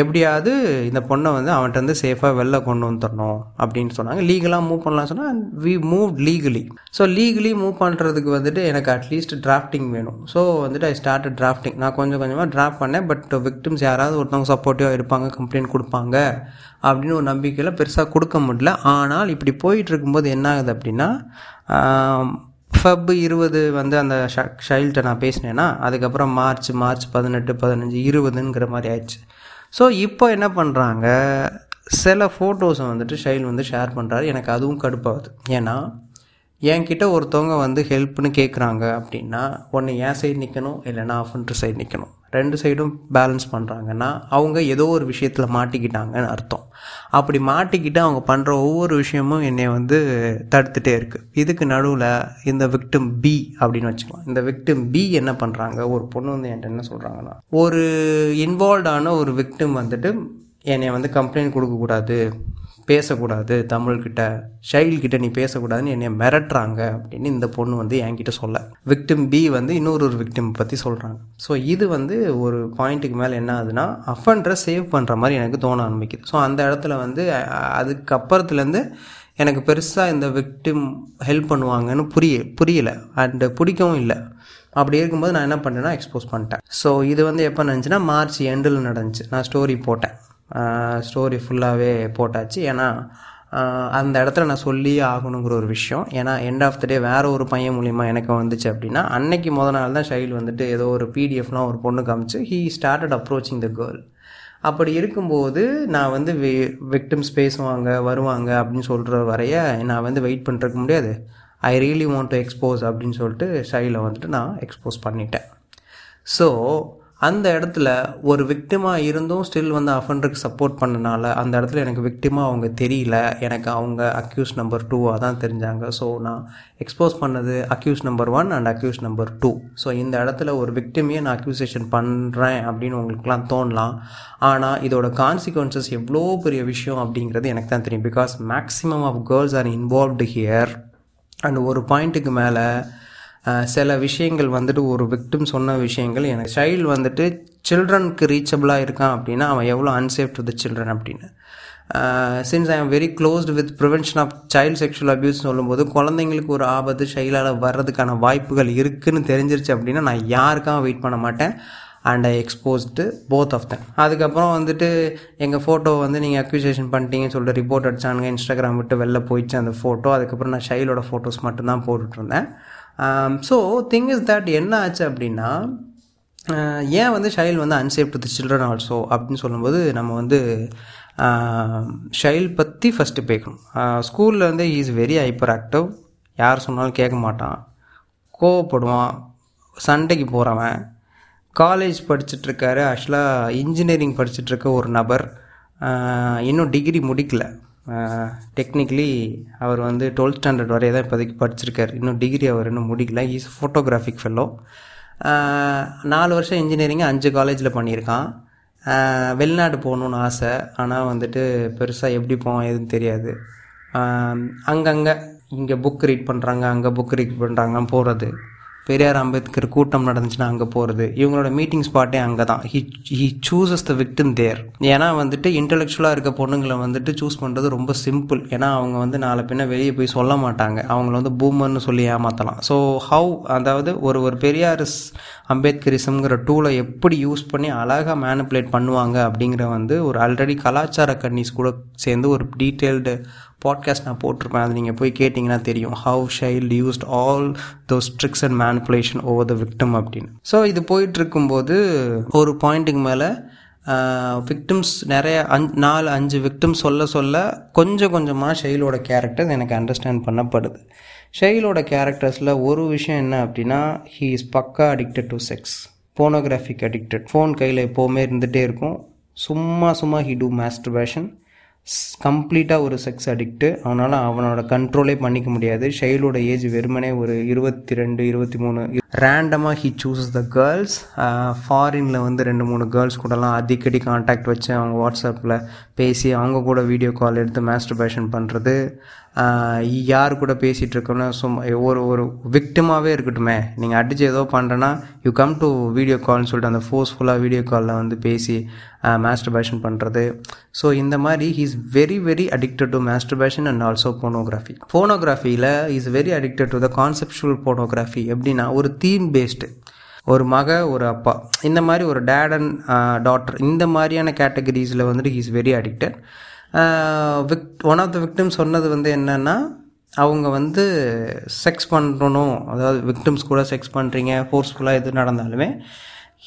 எப்படியாவது இந்த பொண்ணை வந்து அவன்கிட்ட வந்து சேஃபாக வெளில கொண்டு வந்துடணும் அப்படின்னு சொன்னாங்க. லீகலாக மூவ் பண்ணலாம் சொன்னால் we move legally so legally move பண்ணுறதுக்கு வந்துட்டு எனக்கு அட்லீஸ்ட் டிராஃப்டிங் வேணும். ஸோ வந்துட்டு ஐ ஸ்டார்ட் டிராஃப்டிங் நான் கொஞ்சம் கொஞ்சமாக டிராஃப்ட் பண்ணேன் பட் விக்டிம்ஸ் யாராவது ஒருத்தவங்க சப்போர்ட்டிவாக இருப்பாங்க கம்ப்ளைண்ட் கொடுப்பாங்க அப்படின்னு ஒரு நம்பிக்கையில் பெருசாக கொடுக்க முடியல. ஆனால் இப்படி போயிட்டு இருக்கும்போது என்ன ஆகுது அப்படின்னா ஃபப் இருபது வந்து அந்த ஷ ஷைல்கிட்ட நான் பேசினேன்னா அதுக்கப்புறம் மார்ச் மார்ச் பதினெட்டு பதினஞ்சு இருபதுங்கிற மாதிரி ஆயிடுச்சு. ஸோ இப்போ என்ன பண்ணுறாங்க சில ஃபோட்டோஸை வந்துட்டு ஷைல் வந்து ஷேர் பண்ணுறாரு எனக்கு அதுவும் கடுப்பாகுது. ஏன்னா என்கிட்ட ஒருத்தவங்க வந்து ஹெல்ப்னு கேட்குறாங்க அப்படின்னா ஒன்று என் சைடு நிற்கணும் இல்லைன்னா ஆஃபன்ட்ரு சைடு நிற்கணும் ரெண்டு சைடும் பேலன்ஸ் பண்ணுறாங்கன்னா அவங்க ஏதோ ஒரு விஷயத்தில் மாட்டிக்கிட்டாங்கன்னு அர்த்தம். அப்படி மாட்டிக்கிட்டு அவங்க பண்ணுற ஒவ்வொரு விஷயமும் என்னை வந்து தடுத்துட்டே இருக்குது இதுக்கு நடுவில் இந்த விக்டிம் பி அப்படின்னு வச்சுக்கலாம். இந்த விக்டிம் பி என்ன பண்ணுறாங்க ஒரு பொண்ணு வந்து என்கிட்ட என்ன சொல்கிறாங்கன்னா ஒரு இன்வால்வ்டான ஒரு விக்டிம் வந்துட்டு என்னை வந்து கம்ப்ளைண்ட் கொடுக்கக்கூடாது. பேசக்கூடாது தமிழ்கிட்ட ஷைல்கிட்ட நீ பேசக்கூடாதுன்னு என்னை மிரட்டுறாங்க அப்படின்னு இந்த பொண்ணு வந்து என்கிட்ட சொல்ல. விக்டிம் பி வந்து இன்னொரு ஒரு விக்டிம் பற்றி சொல்கிறாங்க ஸோ இது வந்து ஒரு பாயிண்ட்டுக்கு மேலே என்ன ஆகுதுன்னா அஃபண்டரை சேவ் பண்ணுற மாதிரி எனக்கு தோண ஆரம்பிக்குது. ஸோ அந்த இடத்துல வந்து அதுக்கப்புறத்துலேருந்து எனக்கு பெருசாக இந்த விக்டிம் ஹெல்ப் பண்ணுவாங்கன்னு புரிய புரியல. அண்டு பிடிக்கவும் இல்லை. அப்படி இருக்கும்போது நான் என்ன பண்ணேன்னா எக்ஸ்போஸ் பண்ணிட்டேன். ஸோ இது வந்து எப்போ நடந்துச்சுன்னா மார்ச் எண்டில் நடந்துச்சு. நான் ஸ்டோரி போட்டேன். ஸ்டோரி ஃபுல்லாகவே போட்டாச்சு. ஏன்னா அந்த இடத்துல நான் சொல்லியே ஆகணுங்கிற ஒரு விஷயம். ஏன்னா எண்ட் ஆஃப் த டே வேறு ஒரு பையன் மூலிமா எனக்கு வந்துச்சு அப்படின்னா அன்னைக்கு முத நாள் தான் ஷைல் வந்துட்டு ஏதோ ஒரு பிடிஎஃப்லாம் ஒரு பொண்ணு காமிச்சு he started approaching the girl அப்படி இருக்கும்போது நான் வந்து வி விக்டிம்ஸ் பேசுவாங்க வருவாங்க அப்படின்னு சொல்கிற வரைய நான் வந்து வெயிட் பண்ணுறதுக்கு முடியாது. I really want to expose அப்படின்னு சொல்லிட்டு ஷைலை வந்துட்டு நான் எக்ஸ்போஸ் பண்ணிட்டேன். ஸோ அந்த இடத்துல ஒரு விக்டிமாக இருந்தும் ஸ்டில் வந்து அஃபண்டருக்கு சப்போர்ட் பண்ணனால அந்த இடத்துல எனக்கு விக்டிமாக அவங்க தெரியல. எனக்கு அவங்க அக்யூஸ் நம்பர் டூவாக தான் தெரிஞ்சாங்க. ஸோ நான் எக்ஸ்போஸ் பண்ணது accuse number one and accuse number two so இந்த இடத்துல ஒரு விக்டிமையே நான் அக்யூசேஷன் பண்ணுறேன் அப்படின்னு உங்களுக்குலாம் தோணலாம். ஆனால் இதோட கான்சிக்வன்சஸ் எவ்வளோ பெரிய விஷயம் அப்படிங்கிறது எனக்கு தான் தெரியும். Because maximum of girls are involved here and ஒரு பாயிண்ட்டுக்கு மேலே சில விஷயங்கள் வந்துட்டு ஒரு விக்டிம் சொன்ன விஷயங்கள் எனக்கு. சைல்டு வந்துட்டு சில்ட்ரனுக்கு ரீச்சபிளாக இருக்கான் அப்படின்னா அவன் எவ்வளோ அன்சேஃப் டு த சில்ட்ரன் அப்படின்னு. Since I am very closed with prevention of child sexual abuse சொல்லும்போது குழந்தைங்களுக்கு ஒரு ஆபத்து ஷைலால் வர்றதுக்கான வாய்ப்புகள் இருக்குதுன்னு தெரிஞ்சிருச்சு அப்படின்னா நான் யாருக்காக வெயிட் பண்ண மாட்டேன். And I exposed both of them அதுக்கப்புறம் வந்துட்டு எங்கள் ஃபோட்டோ வந்து நீங்கள் அக்யூசேஷன் பண்ணிட்டீங்கன்னு சொல்லிட்டு ரிப்போர்ட் அடிச்சானுங்க. இன்ஸ்டாகிராம் விட்டு வெளில போயிடுச்சு அந்த ஃபோட்டோ அதுக்கப்புறம் நான் ஷைலோட ஃபோட்டோஸ் மட்டும்தான் போட்டுட்ருந்தேன். ஸோ திங் இஸ் தட் என்ன ஆச்சு அப்படின்னா ஏன் வந்து ஷைல் வந்து unsafe to the children also அப்படின்னு சொல்லும்போது நம்ம வந்து ஷைல் பற்றி ஃபஸ்ட்டு பேக்கணும். ஸ்கூலில் வந்து இஸ் வெரி ஹைப்பர் ஆக்டிவ் யார் சொன்னாலும் கேட்க மாட்டான். கோவப்படுவான். சண்டைக்கு போகிறவன் காலேஜ் படிச்சுட்ருக்காரு ஆக்சுவலாக இன்ஜினியரிங் படிச்சுட்ருக்க ஒரு நபர். இன்னும் டிகிரி முடிக்கல. டெக்னிக்கலி அவர் வந்து டுவெல்த் ஸ்டாண்டர்ட் வரைய தான் இப்போதைக்கு படிச்சிருக்கார். இன்னும் டிகிரி அவர் இன்னும் முடிக்கல. இஸ் ஃபோட்டோகிராஃபிக் ஃபெல்லோ நாலு வருஷம் இன்ஜினியரிங் அஞ்சு காலேஜில் பண்ணியிருக்கான். வெளிநாடு போகணுன்னு ஆசை. ஆனால் வந்துட்டு பெருசாக எப்படி போவோம் எதுன்னு தெரியாது. அங்கங்கே இங்கே புக் ரீட் பண்ணுறாங்க அங்கே புக் ரீட் பண்ணுறாங்க போகிறது பெரியார் அம்பேத்கர் கூட்டம் நடந்துச்சுன்னா அங்கே போகிறது இவங்களோட மீட்டிங் ஸ்பாட்டே அங்கே தான் he he chooses the victim there ஏன்னா வந்துட்டு இன்டெலெக்சுவலாக இருக்க பொண்ணுங்களை வந்துட்டு சூஸ் பண்ணுறது ரொம்ப சிம்பிள் ஏன்னா அவங்க வந்து நாலு பின்ன வெளியே போய் சொல்ல மாட்டாங்க. அவங்கள வந்து பூமர்னு சொல்லி ஏமாற்றலாம் ஸோ ஹவு அதாவது ஒரு ஒரு பெரியாரிஸ் அம்பேத்கரிசம்ங்கிற டூலை எப்படி யூஸ் பண்ணி அழகாக மேனிப்புலேட் பண்ணுவாங்க அப்படிங்கிற வந்து ஒரு ஆல்ரெடி கலாச்சார கன்னிஸ் கூட சேர்ந்து ஒரு டீட்டெயில்டு பாட்காஸ்ட் நான் போட்டிருப்பேன். அது நீங்கள் போய் கேட்டிங்கன்னா தெரியும். How Shail used all those tricks and manipulation over the victim அப்படின்னு. ஸோ இது போயிட்டுருக்கும்போது ஒரு பாயிண்ட்டுக்கு மேலே விக்டிம்ஸ் நிறைய அஞ் நாலு அஞ்சு விக்டிம்ஸ் சொல்ல சொல்ல கொஞ்சம் கொஞ்சமாக ஷெயிலோட கேரக்டர்ஸ் எனக்கு அண்டர்ஸ்டாண்ட் பண்ணப்படுது. ஷெயிலோட கேரக்டர்ஸில் ஒரு விஷயம் என்ன அப்படின்னா ஹீ இஸ் பக்கா addicted to sex pornographic addicted phone கையில் எப்போவுமே இருந்துகிட்டே இருக்கும். சும்மா சும்மா ஹி டூ மாஸ்டர்பேஷன் கம்ப்ளீட்டாக ஒரு செக்ஸ் அடிக்ட்டு அவனால் அவனோட கண்ட்ரோலே பண்ணிக்க முடியாது. ஷைலோட ஏஜ் வெறுமனே ஒரு இருபத்தி ரெண்டு இருபத்தி மூணு ரேண்டமாக ஹி சூஸ் த கேர்ள்ஸ் ஃபாரினில் வந்து ரெண்டு மூணு கேர்ள்ஸ் கூடலாம் அடிக்கடி காண்டாக்ட் வச்சு அவங்க வாட்ஸ்அப்பில் பேசி அவங்க கூட வீடியோ கால் எடுத்து மாஸ்டர்பேஷன் பண்ணுறது யார் கூட பேசிகிட்டு இருக்கோம்னா சும்மா ஒரு ஒரு விக்டிமாகவே இருக்கட்டுமே. நீங்கள் அடித்து ஏதோ பண்ணுறேன்னா யூ கம் டு வீடியோ கால்னு சொல்லிட்டு அந்த ஃபோர்ஸ்ஃபுல்லாக வீடியோ காலில் வந்து பேசி மாஸ்டர்பேஷன் பண்ணுறது ஸோ இந்த மாதிரி he's very very addicted to masturbation and also pornography போனோகிராஃபியில் is very addicted to the conceptual pornography எப்படின்னா ஒரு தீம் பேஸ்டு ஒரு மக ஒரு அப்பா. இந்த மாதிரி ஒரு டேட் அண்ட் டாட்டர் இந்த மாதிரியான கேட்டகரிஸில் வந்துட்டு ஹீஸ் வெரி அடிக்டட் விக் ஒன் ஆஃப் த விக்டிம் சொன்னது வந்து என்னென்னா அவங்க வந்து செக்ஸ் பண்ணணும். அதாவது விக்டிம்ஸ் கூட செக்ஸ் பண்ணுறீங்க ஃபோர்ஸ்ஃபுல்லாக எது நடந்தாலுமே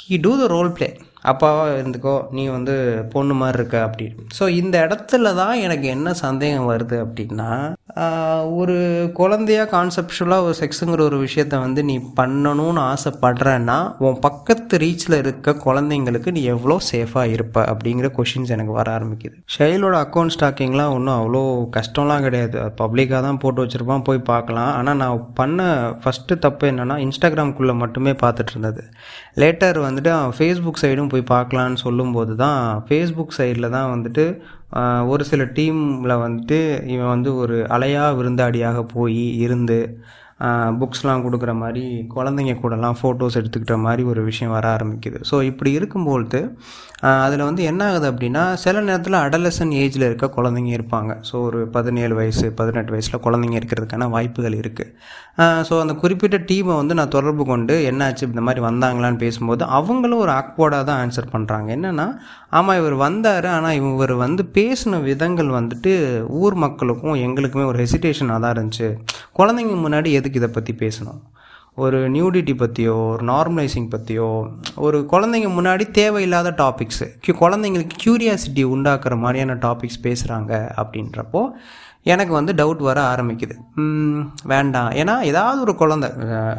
he do the role play அப்பாவாக இருந்துக்கோ நீ வந்து பொண்ணு மாதிரி இருக்க அப்படின்னு ஸோ இந்த இடத்துல தான் எனக்கு என்ன சந்தேகம் வருது அப்படின்னா ஒரு குழந்தையா கான்செப்டுவலாக ஒரு செக்ஸுங்கிற ஒரு விஷயத்த வந்து நீ பண்ணணும்னு ஆசைப்படுறேன்னா உன் பக்கத்து ரீச்சில் இருக்க குழந்தைங்களுக்கு நீ எவ்வளோ சேஃபாக இருப்ப அப்படிங்கிற கொஷின்ஸ் எனக்கு வர ஆரம்பிக்குது. ஷைலோட அக்கௌண்ட் ஸ்டாக்கிங்லாம் ஒன்றும் அவ்வளோ கஷ்டம்லாம் கிடையாது. பப்ளிக்காக தான் போட்டு வச்சுருப்பான் போய் பார்க்கலாம். ஆனால் நான் பண்ண ஃபஸ்ட்டு தப்பு என்னென்னா இன்ஸ்டாகிராம்குள்ளே மட்டுமே பார்த்துட்டு இருந்தது. லேட்டர் வந்துட்டு அவன் ஃபேஸ்புக் சைடும் போய் பார்க்கலான்னு சொல்லும்போது தான் ஃபேஸ்புக் சைடில் தான் வந்துட்டு ஒரு சில டீமில் வந்துட்டு இவன் வந்து ஒரு அலையா விருந்தாடியாக போய் இருந்து புக்ஸ்லாம் கொடுக்குற மாதிரி குழந்தைங்க கூடலாம் ஃபோட்டோஸ் எடுத்துக்கிட்ட மாதிரி ஒரு விஷயம் வர ஆரம்பிக்குது. ஸோ இப்படி இருக்கும்பொழுது அதில் வந்து என்ன ஆகுது அப்படின்னா சில நேரத்தில் அடலசன் ஏஜில் இருக்க குழந்தைங்க இருப்பாங்க. ஸோ ஒரு பதினேழு வயசு பதினெட்டு வயசில் குழந்தைங்க இருக்கிறதுக்கான வாய்ப்புகள் இருக்குது ஸோ அந்த குறிப்பிட்ட டீமை வந்து நான் தொடர்பு கொண்டு என்னாச்சு இந்த மாதிரி வந்தாங்களான்னு பேசும்போது அவங்களும் ஒரு ஆக்வர்டாக தான் ஆன்சர் பண்ணுறாங்க என்னென்னா ஆமாம் இவர் வந்தார் ஆனால் இவர் வந்து பேசின விதங்கள் வந்துட்டு ஊர் மக்களுக்கும் எங்களுக்குமே ஒரு ஹெசிடேஷனாக தான் இருந்துச்சு. குழந்தைங்க முன்னாடி எது எதுக்கு இதை பற்றி பேசணும். ஒரு நியூடிட்டி பற்றியோ ஒரு நார்மலைசிங் பற்றியோ ஒரு குழந்தைங்க முன்னாடி தேவையில்லாத டாபிக்ஸு குழந்தைங்களுக்கு க்யூரியாசிட்டி உண்டாக்குற மாதிரியான டாபிக்ஸ் பேசுகிறாங்க அப்படின்றப்போ எனக்கு வந்து டவுட் வர ஆரம்பிக்குது. வேண்டாம். ஏன்னா ஏதாவது ஒரு குழந்தை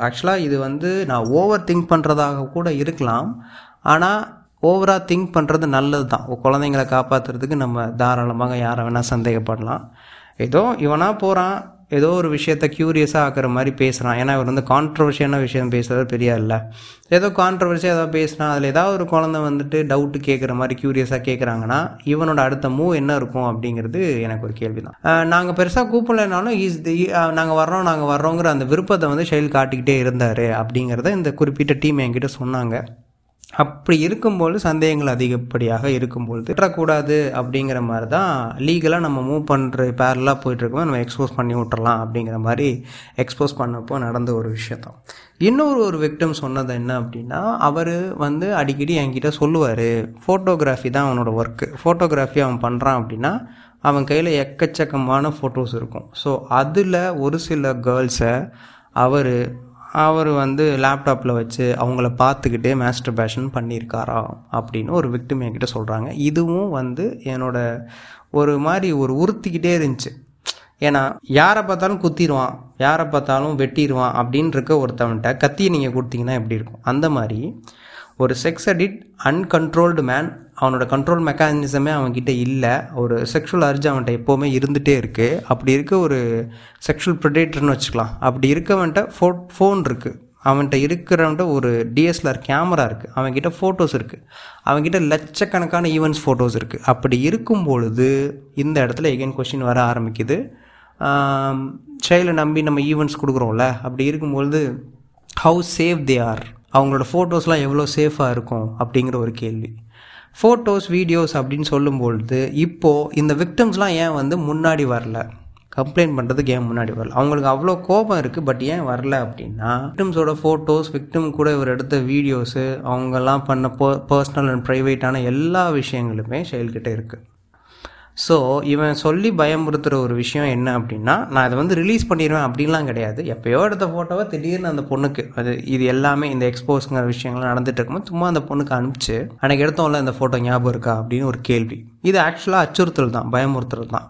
ஆக்சுவலாக இது வந்து நான் ஓவர் திங்க் பண்ணுறதாக கூட இருக்கலாம். ஆனால் ஓவராக திங்க் பண்ணுறது நல்லது தான் குழந்தைங்களை காப்பாற்றுறதுக்கு நம்ம தாராளமாக யாரை வேணால் சந்தேகப்படலாம். ஏதோ இவனாக போகிறான் ஏதோ ஒரு விஷயத்த க்யூரியஸாக ஆக்கிற மாதிரி பேசுகிறான் ஏன்னா இவர் வந்து கான்ட்ரவர்ஷியான விஷயம் பேசுகிறது பெரிய இல்லை ஏதோ கான்ட்ரவர்சியாக ஏதாவது பேசினா அதில் ஏதாவது ஒரு குழந்தை வந்துட்டு டவுட்டு கேட்குற மாதிரி க்யூரியஸாக கேட்குறாங்கன்னா இவனோட அடுத்த மூவ் என்ன இருக்கும் அப்படிங்கிறது எனக்கு ஒரு கேள்வி தான் நாங்கள் பெருசாக கூப்பிடலைனாலும் தி நாங்கள் வர்றோம் நாங்கள் வர்றோங்கிற அந்த விருப்பத்தை வந்து ஷைல் காட்டிக்கிட்டே இருந்தார். அப்படிங்கிறத இந்த குறிப்பிட்ட டீம் என்கிட்ட சொன்னாங்க. அப்படி இருக்கும்போது சந்தேகங்கள் அதிகப்படியாக இருக்கும்பொழுது விட்டுறக்கூடாது அப்படிங்கிற மாதிரி தான் லீகலாக நம்ம மூவ் பண்ணுற பேரலாக போயிட்டுருக்கோம் நம்ம எக்ஸ்போஸ் பண்ணி விட்டுறலாம் அப்படிங்கிற மாதிரி எக்ஸ்போஸ் பண்ணப்போ நடந்த ஒரு விஷயத்தான் இன்னொரு ஒரு விக்டம் சொன்னது என்ன அப்படின்னா அவர் வந்து அடிக்கடி என்கிட்ட சொல்லுவார் ஃபோட்டோகிராஃபி தான் அவனோட ஒர்க்கு ஃபோட்டோகிராஃபி அவன் பண்ணுறான் அப்படின்னா அவன் கையில் எக்கச்சக்கமான ஃபோட்டோஸ் இருக்கும். ஸோ அதில் ஒரு சில கேர்ள்ஸை அவர் அவர் வந்து லேப்டாப்பில் வச்சு அவங்கள பார்த்துக்கிட்டே மாஸ்டர் பேஷன் பண்ணியிருக்காரா அப்படின்னு ஒரு விக்டிம் என்கிட்ட சொல்கிறாங்க இதுவும் வந்து என்னோட ஒரு மாதிரி ஒரு உறுத்திக்கிட்டே இருந்துச்சு. ஏன்னா யாரை பார்த்தாலும் குத்திடுவான் யாரை பார்த்தாலும் வெட்டிடுவான் அப்படின்னு இருக்க ஒருத்தவன்கிட்ட கத்தியை நீங்கள் கொடுத்தீங்கன்னா எப்படி இருக்கும்? அந்த மாதிரி ஒரு செக்ஸ் அடிட் அன்கண்ட்ரோல்டு மேன் அவனோட கண்ட்ரோல் மெக்கானிசமே அவன்கிட்ட இல்லை. ஒரு செக்ஷுவல் அர்ஜ் அவன்கிட்ட எப்போவுமே இருந்துகிட்டே இருக்குது அப்படி இருக்க ஒரு செக்ஷுவல் ப்ரிடேட்டர்னு வச்சுக்கலாம். அப்படி இருக்கவன்ட்ட ஃபோ ஃபோன் இருக்குது அவன்கிட்ட இருக்கிறவன்ட்ட ஒரு டிஎஸ்எல்ஆர் கேமரா இருக்குது அவன்கிட்ட ஃபோட்டோஸ் இருக்குது அவன்கிட்ட லட்சக்கணக்கான ஈவெண்ட்ஸ் ஃபோட்டோஸ் இருக்குது அப்படி இருக்கும் பொழுது இந்த இடத்துல எகைன் கொஷின் வர ஆரம்பிக்குது. செயலை நம்பி நம்ம ஈவெண்ட்ஸ் கொடுக்குறோம்ல. அப்படி இருக்கும்பொழுது ஹவு சேஃப் தே ஆர் அவங்களோட ஃபோட்டோஸ்லாம் எவ்வளோ சேஃபாக இருக்கும் அப்படிங்கிற ஒரு கேள்வி. ஃபோட்டோஸ் வீடியோஸ் அப்படின்னு சொல்லும்பொழுது இப்போது இந்த விக்டம்ஸ்லாம் ஏன் வந்து முன்னாடி வரல? கம்ப்ளைண்ட் பண்ணுறதுக்கு ஏன் முன்னாடி வரல? அவங்களுக்கு அவ்வளோ கோபம் இருக்குது பட் ஏன் வரல அப்படின்னா விக்டம்ஸோட ஃபோட்டோஸ் விக்டம் கூட இவர் எடுத்த வீடியோஸு அவங்கெல்லாம் பண்ண போ பர்சனல் அண்ட் ப்ரைவேட்டான எல்லா விஷயங்களுமே செயல்கிட்ட இருக்குது ஸோ இவன் சொல்லி பயமுறுத்துகிற ஒரு விஷயம் என்ன அப்படின்னா நான் இதை வந்து ரிலீஸ் பண்ணிடுவேன் அப்படின்லாம் கிடையாது. எப்போயோ எடுத்த ஃபோட்டோவை திடீர்னு அந்த பொண்ணுக்கு அது இது எல்லாமே இந்த எக்ஸ்போஸ்ங்கிற விஷயங்கள்லாம் நடந்துட்டு இருக்கும்போது சும்மா அந்த பொண்ணுக்கு அனுப்பிச்சு அன்றைக்கி எடுத்தோம்ல இந்த ஃபோட்டோ ஞாபகம் இருக்கா அப்படின்னு ஒரு கேள்வி. இது ஆக்சுவலாக அச்சுறுத்தல் தான் பயமுறுத்துறது தான்.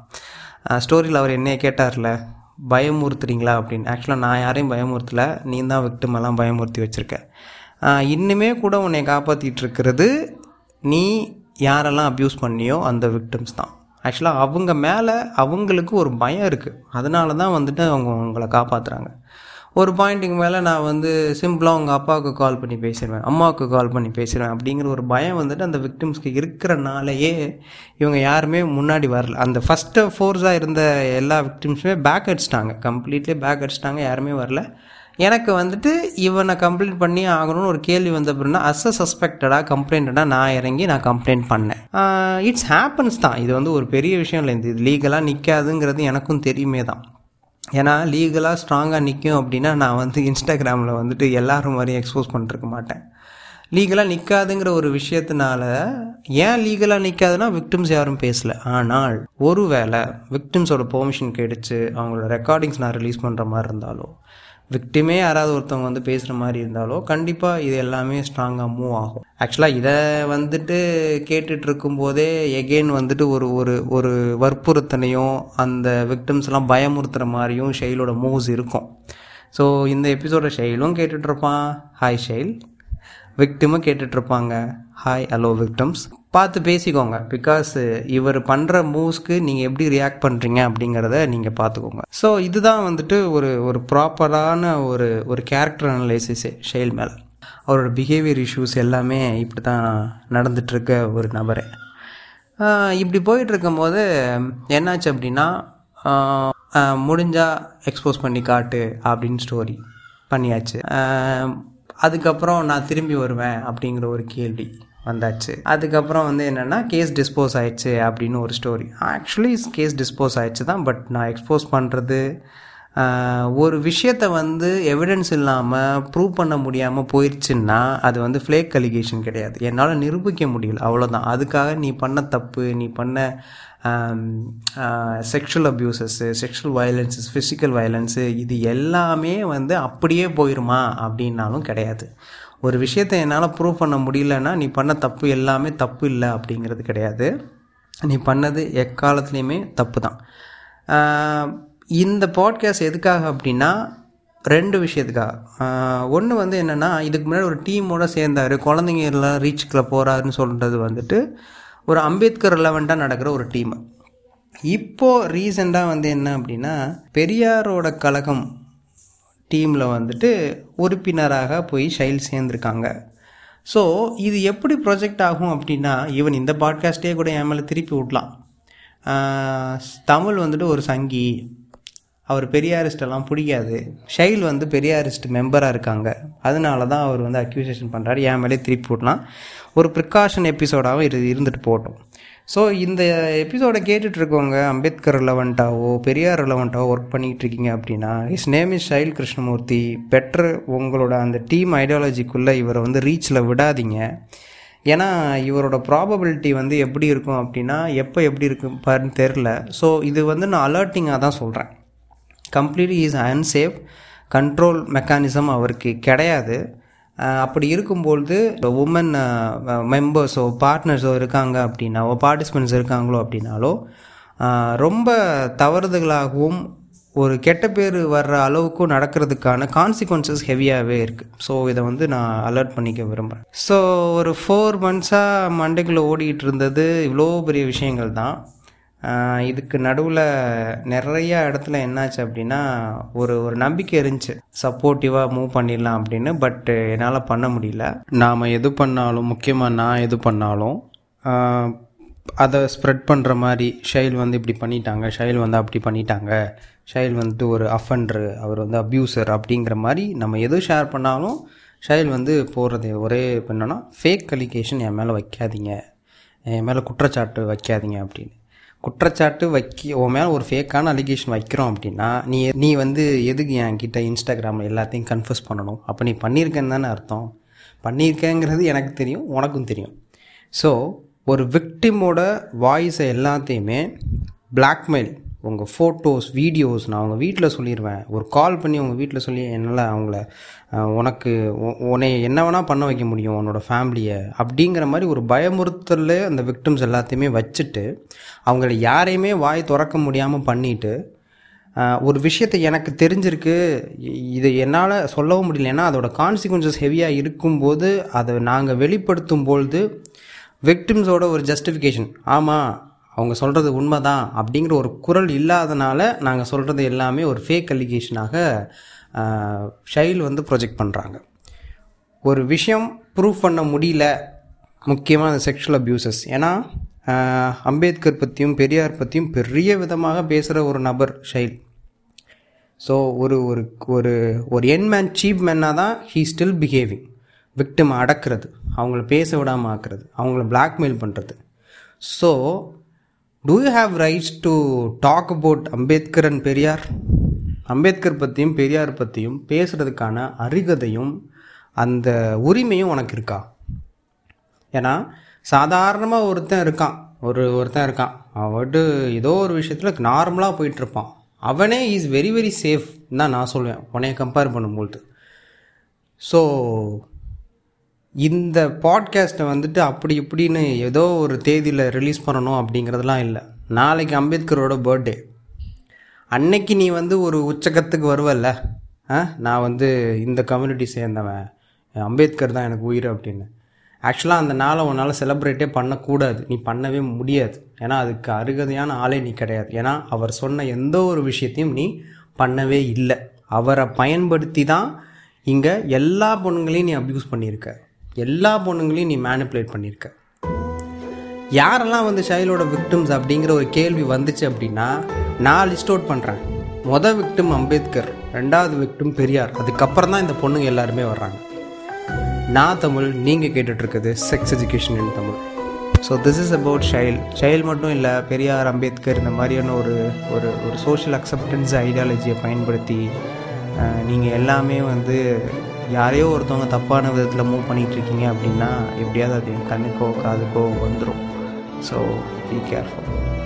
ஸ்டோரியில் அவர் என்னைய கேட்டார்ல பயமுறுத்துறீங்களா? அப்படின்னு. ஆக்சுவலாக நான் யாரையும் பயமுறுத்தலை நீ தான் விக்டிமெல்லாம் பயமுறுத்தி வச்சுருக்க. இன்னுமே கூட உன்னை காப்பாற்றிட்டு இருக்கிறது நீ யாரெல்லாம் அப்யூஸ் பண்ணியோ அந்த விக்டிம்ஸ் தான். ஆக்சுவலாக அவங்க மேலே அவங்களுக்கு ஒரு பயம் இருக்குது அதனால தான் வந்துட்டு அவங்க உங்களை காப்பாற்றுறாங்க ஒரு பாயிண்ட்டுக்கு மேலே நான் வந்து சிம்பிளாக உங்கள் அப்பாவுக்கு கால் பண்ணி பேசிடுவேன் அம்மாவுக்கு கால் பண்ணி பேசிடுவேன் அப்படிங்கிற ஒரு பயம் வந்துட்டு அந்த விக்டிம்ஸ்க்கு இருக்கிறனாலேயே இவங்க யாருமே முன்னாடி வரல. அந்த ஃபஸ்ட்டு ஃபோர்ஸாக இருந்த எல்லா விக்டிம்ஸுமே பேக் அடிச்சிட்டாங்க. கம்ப்ளீட்லி பேக் அடிச்சிட்டாங்க. யாருமே வரல. எனக்கு வந்துட்டு இவனை கம்ப்ளைண்ட் பண்ணி ஆகணும்னு ஒரு கேள்வி வந்த அப்படின்னா அஸ் அ சஸ்பெக்டடாக கம்ப்ளைண்டடாக நான் இறங்கி நான் கம்ப்ளைண்ட் பண்ணேன். இட்ஸ் ஹேப்பன்ஸ் தான். இது வந்து ஒரு பெரிய விஷயம் இல்லை. இது லீகலாக நிற்காதுங்கிறது எனக்கும் தெரியுமே தான். ஏன்னா லீகலாக ஸ்ட்ராங்காக நிற்கும் அப்படின்னா நான் வந்து இன்ஸ்டாகிராமில் வந்துட்டு எல்லாரும் மாதிரியும் எக்ஸ்போஸ் பண்ணிருக்க மாட்டேன். லீகலாக நிற்காதுங்கிற ஒரு விஷயத்தினால ஏன் லீகலாக நிற்காதுன்னா விக்டிம்ஸ் யாரும் பேசல. ஆனால் ஒருவேளை விக்டிம்ஸோட பெர்மிஷன் கிடைச்சு அவங்களோட ரெக்கார்டிங்ஸ் நான் ரிலீஸ் பண்ணுற மாதிரி இருந்தாலும் விக்டிமே யாராவது ஒருத்தவங்க வந்து பேசுகிற மாதிரி இருந்தாலோ கண்டிப்பாக இது எல்லாமே ஸ்ட்ராங்காக மூவ் ஆகும். ஆக்சுவலாக இதை வந்துட்டு கேட்டுட்டு இருக்கும்போதே எகெயின் வந்துட்டு ஒரு ஒரு ஒரு வற்புறுத்தனையும் அந்த விக்டிம்ஸ்லாம் பயமுறுத்துகிற மாதிரியும் ஷெயிலோட மூவ்ஸ் இருக்கும். ஸோ இந்த எபிசோட ஷெயிலும் கேட்டுட்ருப்பான் ஹாய் ஷெயில் விக்டிமும் கேட்டுட்ருப்பாங்க ஹாய் ஹலோ விக்டம்ஸ் பார்த்து பேசிக்கோங்க. பிகாஸ் இவர் பண்ணுற மூவ்ஸ்க்கு நீங்கள் எப்படி ரியாக்ட் பண்ணுறீங்க அப்படிங்கிறத நீங்கள் பார்த்துக்கோங்க. ஸோ இதுதான் வந்துட்டு ஒரு ஒரு ப்ராப்பரான ஒரு ஒரு கேரக்டர் அனலைசிஸே ஷெயில் மேலே. அவரோட பிஹேவியர் இஷ்யூஸ் எல்லாமே இப்படி தான் நடந்துட்டுருக்க ஒரு நபரே. இப்படி போயிட்டுருக்கும்போது என்னாச்சு அப்படின்னா முடிஞ்சால் எக்ஸ்போஸ் பண்ணி காட்டு அப்படின்னு ஸ்டோரி பண்ணியாச்சு. அதுக்கப்புறம் நான் திரும்பி வருவேன் அப்படிங்கிற ஒரு கேள்வி வந்தாச்சு. அதுக்கப்புறம் வந்து என்னென்னா கேஸ் டிஸ்போஸ் ஆயிடுச்சு அப்படின்னு ஒரு ஸ்டோரி ஆக்சுவலி கேஸ் டிஸ்போஸ் ஆயிடுச்சு தான் பட் நான் எக்ஸ்போஸ் பண்ணுறது ஒரு விஷயத்தை வந்து எவிடன்ஸ் இல்லாமல் ப்ரூவ் பண்ண முடியாமல் போயிடுச்சுன்னா அது வந்து ஃப்ளேக் அலிகேஷன் கிடையாது. என்னால் நிரூபிக்க முடியல. அவ்வளோதான் அதுக்காக நீ பண்ண தப்பு நீ பண்ண sexual abuses sexual violences physical violence இது எல்லாமே வந்து அப்படியே போயிருமா அப்படின்னாலும் கிடையாது. ஒரு விஷயத்தை என்னால் ப்ரூவ் பண்ண முடியலன்னா நீ பண்ண தப்பு எல்லாமே தப்பு இல்லை அப்படிங்கிறது கிடையாது. நீ பண்ணது எக்காலத்துலேயுமே தப்பு தான் இந்த பாட்காஸ்ட் எதுக்காக அப்படின்னா ரெண்டு விஷயத்துக்காக. ஒன்று வந்து என்னென்னா இதுக்கு முன்னாடி ஒரு டீமோடு சேர்ந்தார் குழந்தைங்க எல்லாம் ரீச்சுக்கில் போகிறாருன்னு சொல்கிறது வந்துட்டு ஒரு அம்பேத்கர் ரிலவெண்ட்டாக நடக்கிற ஒரு டீம் இப்போது ரீசெண்டாக வந்து என்ன அப்படின்னா பெரியாரோட கழகம் டீமில் வந்துட்டு உறுப்பினராக போய் ஷைல் சேர்ந்துருக்காங்க. ஸோ இது எப்படி ப்ரொஜெக்ட் ஆகும் அப்படின்னா ஈவன் இந்த பாட்காஸ்ட்டே கூட என் மேலே திருப்பி விடலாம். தமிழ் வந்துட்டு ஒரு சங்கி. அவர் பெரியாரிஸ்டெல்லாம் பிடிக்காது. ஷைல் வந்து பெரியாரிஸ்ட் மெம்பராக இருக்காங்க. அதனால தான் அவர் வந்து அக்யூசேஷன் பண்ணுறாரு என் மேலே திருப்பி விடலாம். ஒரு ப்ரிகாஷன் எபிசோடாகவும் இரு இருந்துட்டு போட்டோம் ஸோ இந்த எபிசோடை கேட்டுட்டு இருக்கவங்க அம்பேத்கர் ரிலவெண்ட்டாவோ பெரியார் ரிலவெண்ட்டாவோ ஒர்க் பண்ணிகிட்டு இருக்கீங்க அப்படின்னா is name is Shail Krishnamurthy. பெட்ரு உங்களோட அந்த டீம் ஐடியாலஜிக்குள்ளே இவரை வந்து ரீச்சில் விடாதீங்க. ஏன்னா இவரோட ப்ராபபிலிட்டி வந்து எப்படி இருக்கும் அப்படின்னா எப்போ எப்படி இருக்கும் பாருன்னு தெரில ஸோ இது வந்து நான் அலர்ட்டிங்காக தான் சொல்கிறேன் completely is unsafe control mechanism அவருக்கு கிடையாது. அப்படி இருக்கும்பொழுது உமன் மெம்பர்ஸோ பார்ட்னர்ஸோ இருக்காங்க அப்படின்னாவோ பார்ட்டிசிபெண்ட்ஸ் இருக்காங்களோ அப்படின்னாலோ ரொம்ப தவறுதலாகவும் ஒரு கெட்ட பேர் வர்ற அளவுக்கும் நடக்கிறதுக்கான கான்சிக்வன்சஸ் ஹெவியாகவே இருக்குது ஸோ இதை வந்து நான் அலர்ட் பண்ணிக்க விரும்புகிறேன் ஸோ ஒரு ஃபோர் மந்த்ஸாக மண்டைக்குள்ளே ஓடிக்கிட்டு இருந்தது இவ்வளோ பெரிய விஷயங்கள் தான். இதுக்கு நடுவில் நிறைய இடத்துல என்னாச்சு அப்படின்னா ஒரு ஒரு நம்பிக்கை இருந்துச்சு. சப்போர்ட்டிவாக மூவ் பண்ணிடலாம் அப்படின்னு பட் என்னால் பண்ண முடியல. நாம் எது பண்ணாலும் முக்கியமாக நான் எது பண்ணாலும் அதை ஸ்ப்ரெட் பண்ணுற மாதிரி ஷைல் வந்து இப்படி பண்ணிட்டாங்க ஷைல் வந்து அப்படி பண்ணிட்டாங்க ஷைல் வந்துட்டு ஒரு அஃபண்டரு அவர் வந்து அப்யூசர் அப்படிங்கிற மாதிரி நம்ம எது ஷேர் பண்ணாலும் ஷைல் வந்து போடுறது ஒரே என்னென்னா ஃபேக் அலிகேஷன் என் மேலே வைக்காதீங்க. என் மேலே குற்றச்சாட்டு வைக்காதீங்க அப்படின்னு. குற்றச்சாட்டு வைக்க உன் மேலே ஒரு ஃபேக்கான அலிகேஷன் வைக்கிறோம் அப்படின்னா நீ நீ வந்து எதுக்கு என் கிட்ட இன்ஸ்டாகிராமில் எல்லாத்தையும் கன்ஃபியூஸ் பண்ணணும்? அப்போ நீ பண்ணியிருக்கேன்னு தானே அர்த்தம். பண்ணியிருக்கேங்கிறது எனக்கு தெரியும் உனக்கும் தெரியும். ஸோ ஒரு விக்டிமோட வாய்ஸை எல்லாத்தையுமே பிளாக்மெயில் உங்கள் ஃபோட்டோஸ் வீடியோஸ் நான் அவங்க வீட்டில் சொல்லிடுவேன் ஒரு கால் பண்ணி உங்கள் வீட்டில் சொல்லி என்னால் அவங்கள உனக்கு உன்னை என்ன வேணால் பண்ண வைக்க முடியும் உன்னோட ஃபேமிலியை அப்படிங்கிற மாதிரி ஒரு பயமுறுத்தல் அந்த விக்டிம்ஸ் எல்லாத்தையுமே வச்சுட்டு அவங்கள யாரையுமே வாய் திறக்க முடியாமல் பண்ணிட்டு ஒரு விஷயத்தை எனக்கு தெரிஞ்சிருக்கு இது என்னால் சொல்லவும் முடியல. ஏன்னா அதோட கான்சிக்வன்சஸ் ஹெவியாக இருக்கும்போது அதை நாங்கள் வெளிப்படுத்தும் பொழுது விக்டிம்ஸோட ஒரு ஜஸ்டிஃபிகேஷன் ஆமாம் அவங்க சொல்கிறது உண்மை தான் அப்படிங்கிற ஒரு குரல் இல்லாதனால நாங்கள் சொல்கிறது எல்லாமே ஒரு ஃபேக் அலிகேஷனாக ஷைல் வந்து ப்ரொஜெக்ட் பண்ணுறாங்க ஒரு விஷயம் ப்ரூவ் பண்ண முடியல முக்கியமாக அந்த செக்ஷுவல் அப்யூசஸ் ஏன்னா அம்பேத்கர் பற்றியும் பெரியார் பற்றியும் பெரிய விதமாக பேசுகிற ஒரு நபர் ஷைல் ஸோ ஒரு ஒரு ஒரு ஒரு என் மேன் சீப் மேனாக தான் ஹீ ஸ்டில் பிஹேவிங் விக்டிம் அடக்கிறது அவங்கள பேச விடாமல் ஆக்குறது அவங்கள பிளாக்மெயில் பண்ணுறது so do you have rights to talk about Ambedkar and Periyar Ambedkar பற்றியும் பெரியார் பற்றியும் பேசுகிறதுக்கான அருகதையும் அந்த உரிமையும் உனக்கு இருக்கா? ஏன்னா சாதாரணமாக ஒருத்தன் இருக்கான். ஒரு ஒருத்தன் இருக்கான். அவட்டு ஏதோ ஒரு விஷயத்தில் நார்மலாக போயிட்டுருப்பான். அவனே இஸ் வெரி வெரி சேஃப் தான் நான் சொல்லுவேன் உனைய கம்பேர் பண்ணும்போது. ஸோ இந்த பாட்காஸ்ட்டை வந்துட்டு அப்படி இப்படின்னு ஏதோ ஒரு தேதியில் ரிலீஸ் பண்ணணும் அப்படிங்கிறதுலாம் இல்லை. நாளைக்கு அம்பேத்கரோட பர்த்டே அன்னைக்கு நீ வந்து ஒரு உச்சக்கத்துக்கு வருவல்ல? ஆ? நான் வந்து இந்த கம்யூனிட்டி சேர்ந்தவன். அம்பேத்கர் தான் எனக்கு உயிர் அப்படின்னு. ஆக்சுவலாக அந்த நாளை உன்னால் செலிப்ரேட்டே பண்ணக்கூடாது. நீ பண்ணவே முடியாது. ஏன்னா அதுக்கு அருகதையான ஆளே நீ கிடையாது. ஏன்னா அவர் சொன்ன எந்த ஒரு விஷயத்தையும் நீ பண்ணவே இல்லை. அவரை பயன்படுத்தி தான் இங்கே எல்லா பொண்ணுங்களையும் நீ அப்யூஸ் பண்ணியிருக்க. எல்லா பொண்ணுங்களையும் நீ மேனிப்புலேட் பண்ணியிருக்க யாரெல்லாம் வந்து சைல்டோட விக்டிம்ஸ் அப்படிங்கிற ஒரு கேள்வி வந்துச்சு அப்படின்னா நான் லிஸ்ட் அவுட் பண்ணுறேன் மொதல் விக்டிம் அம்பேத்கர் ரெண்டாவது விக்டிம் பெரியார். அதுக்கப்புறம் தான் இந்த பொண்ணுங்க எல்லாருமே வர்றாங்க. நான் தமிழ் நீங்கள் கேட்டுட்ருக்குது sex education in Tamil. So this is about Shail Shail மட்டும் இல்லை பெரியார் அம்பேத்கர் இந்த மாதிரியான ஒரு ஒரு ஒரு சோஷியல் அக்செப்டன்ஸ் ஐடியாலஜியை பயன்படுத்தி நீங்கள் எல்லாமே வந்து யாரையோ ஒருத்தவங்க தப்பான விதத்தில் மூவ் பண்ணிகிட்டு இருக்கீங்க அப்படின்னா எப்படியாவது அது என் கண்ணுக்கோ காதுக்கோ வந்துடும் ஸோ பி கேர்ஃபுல்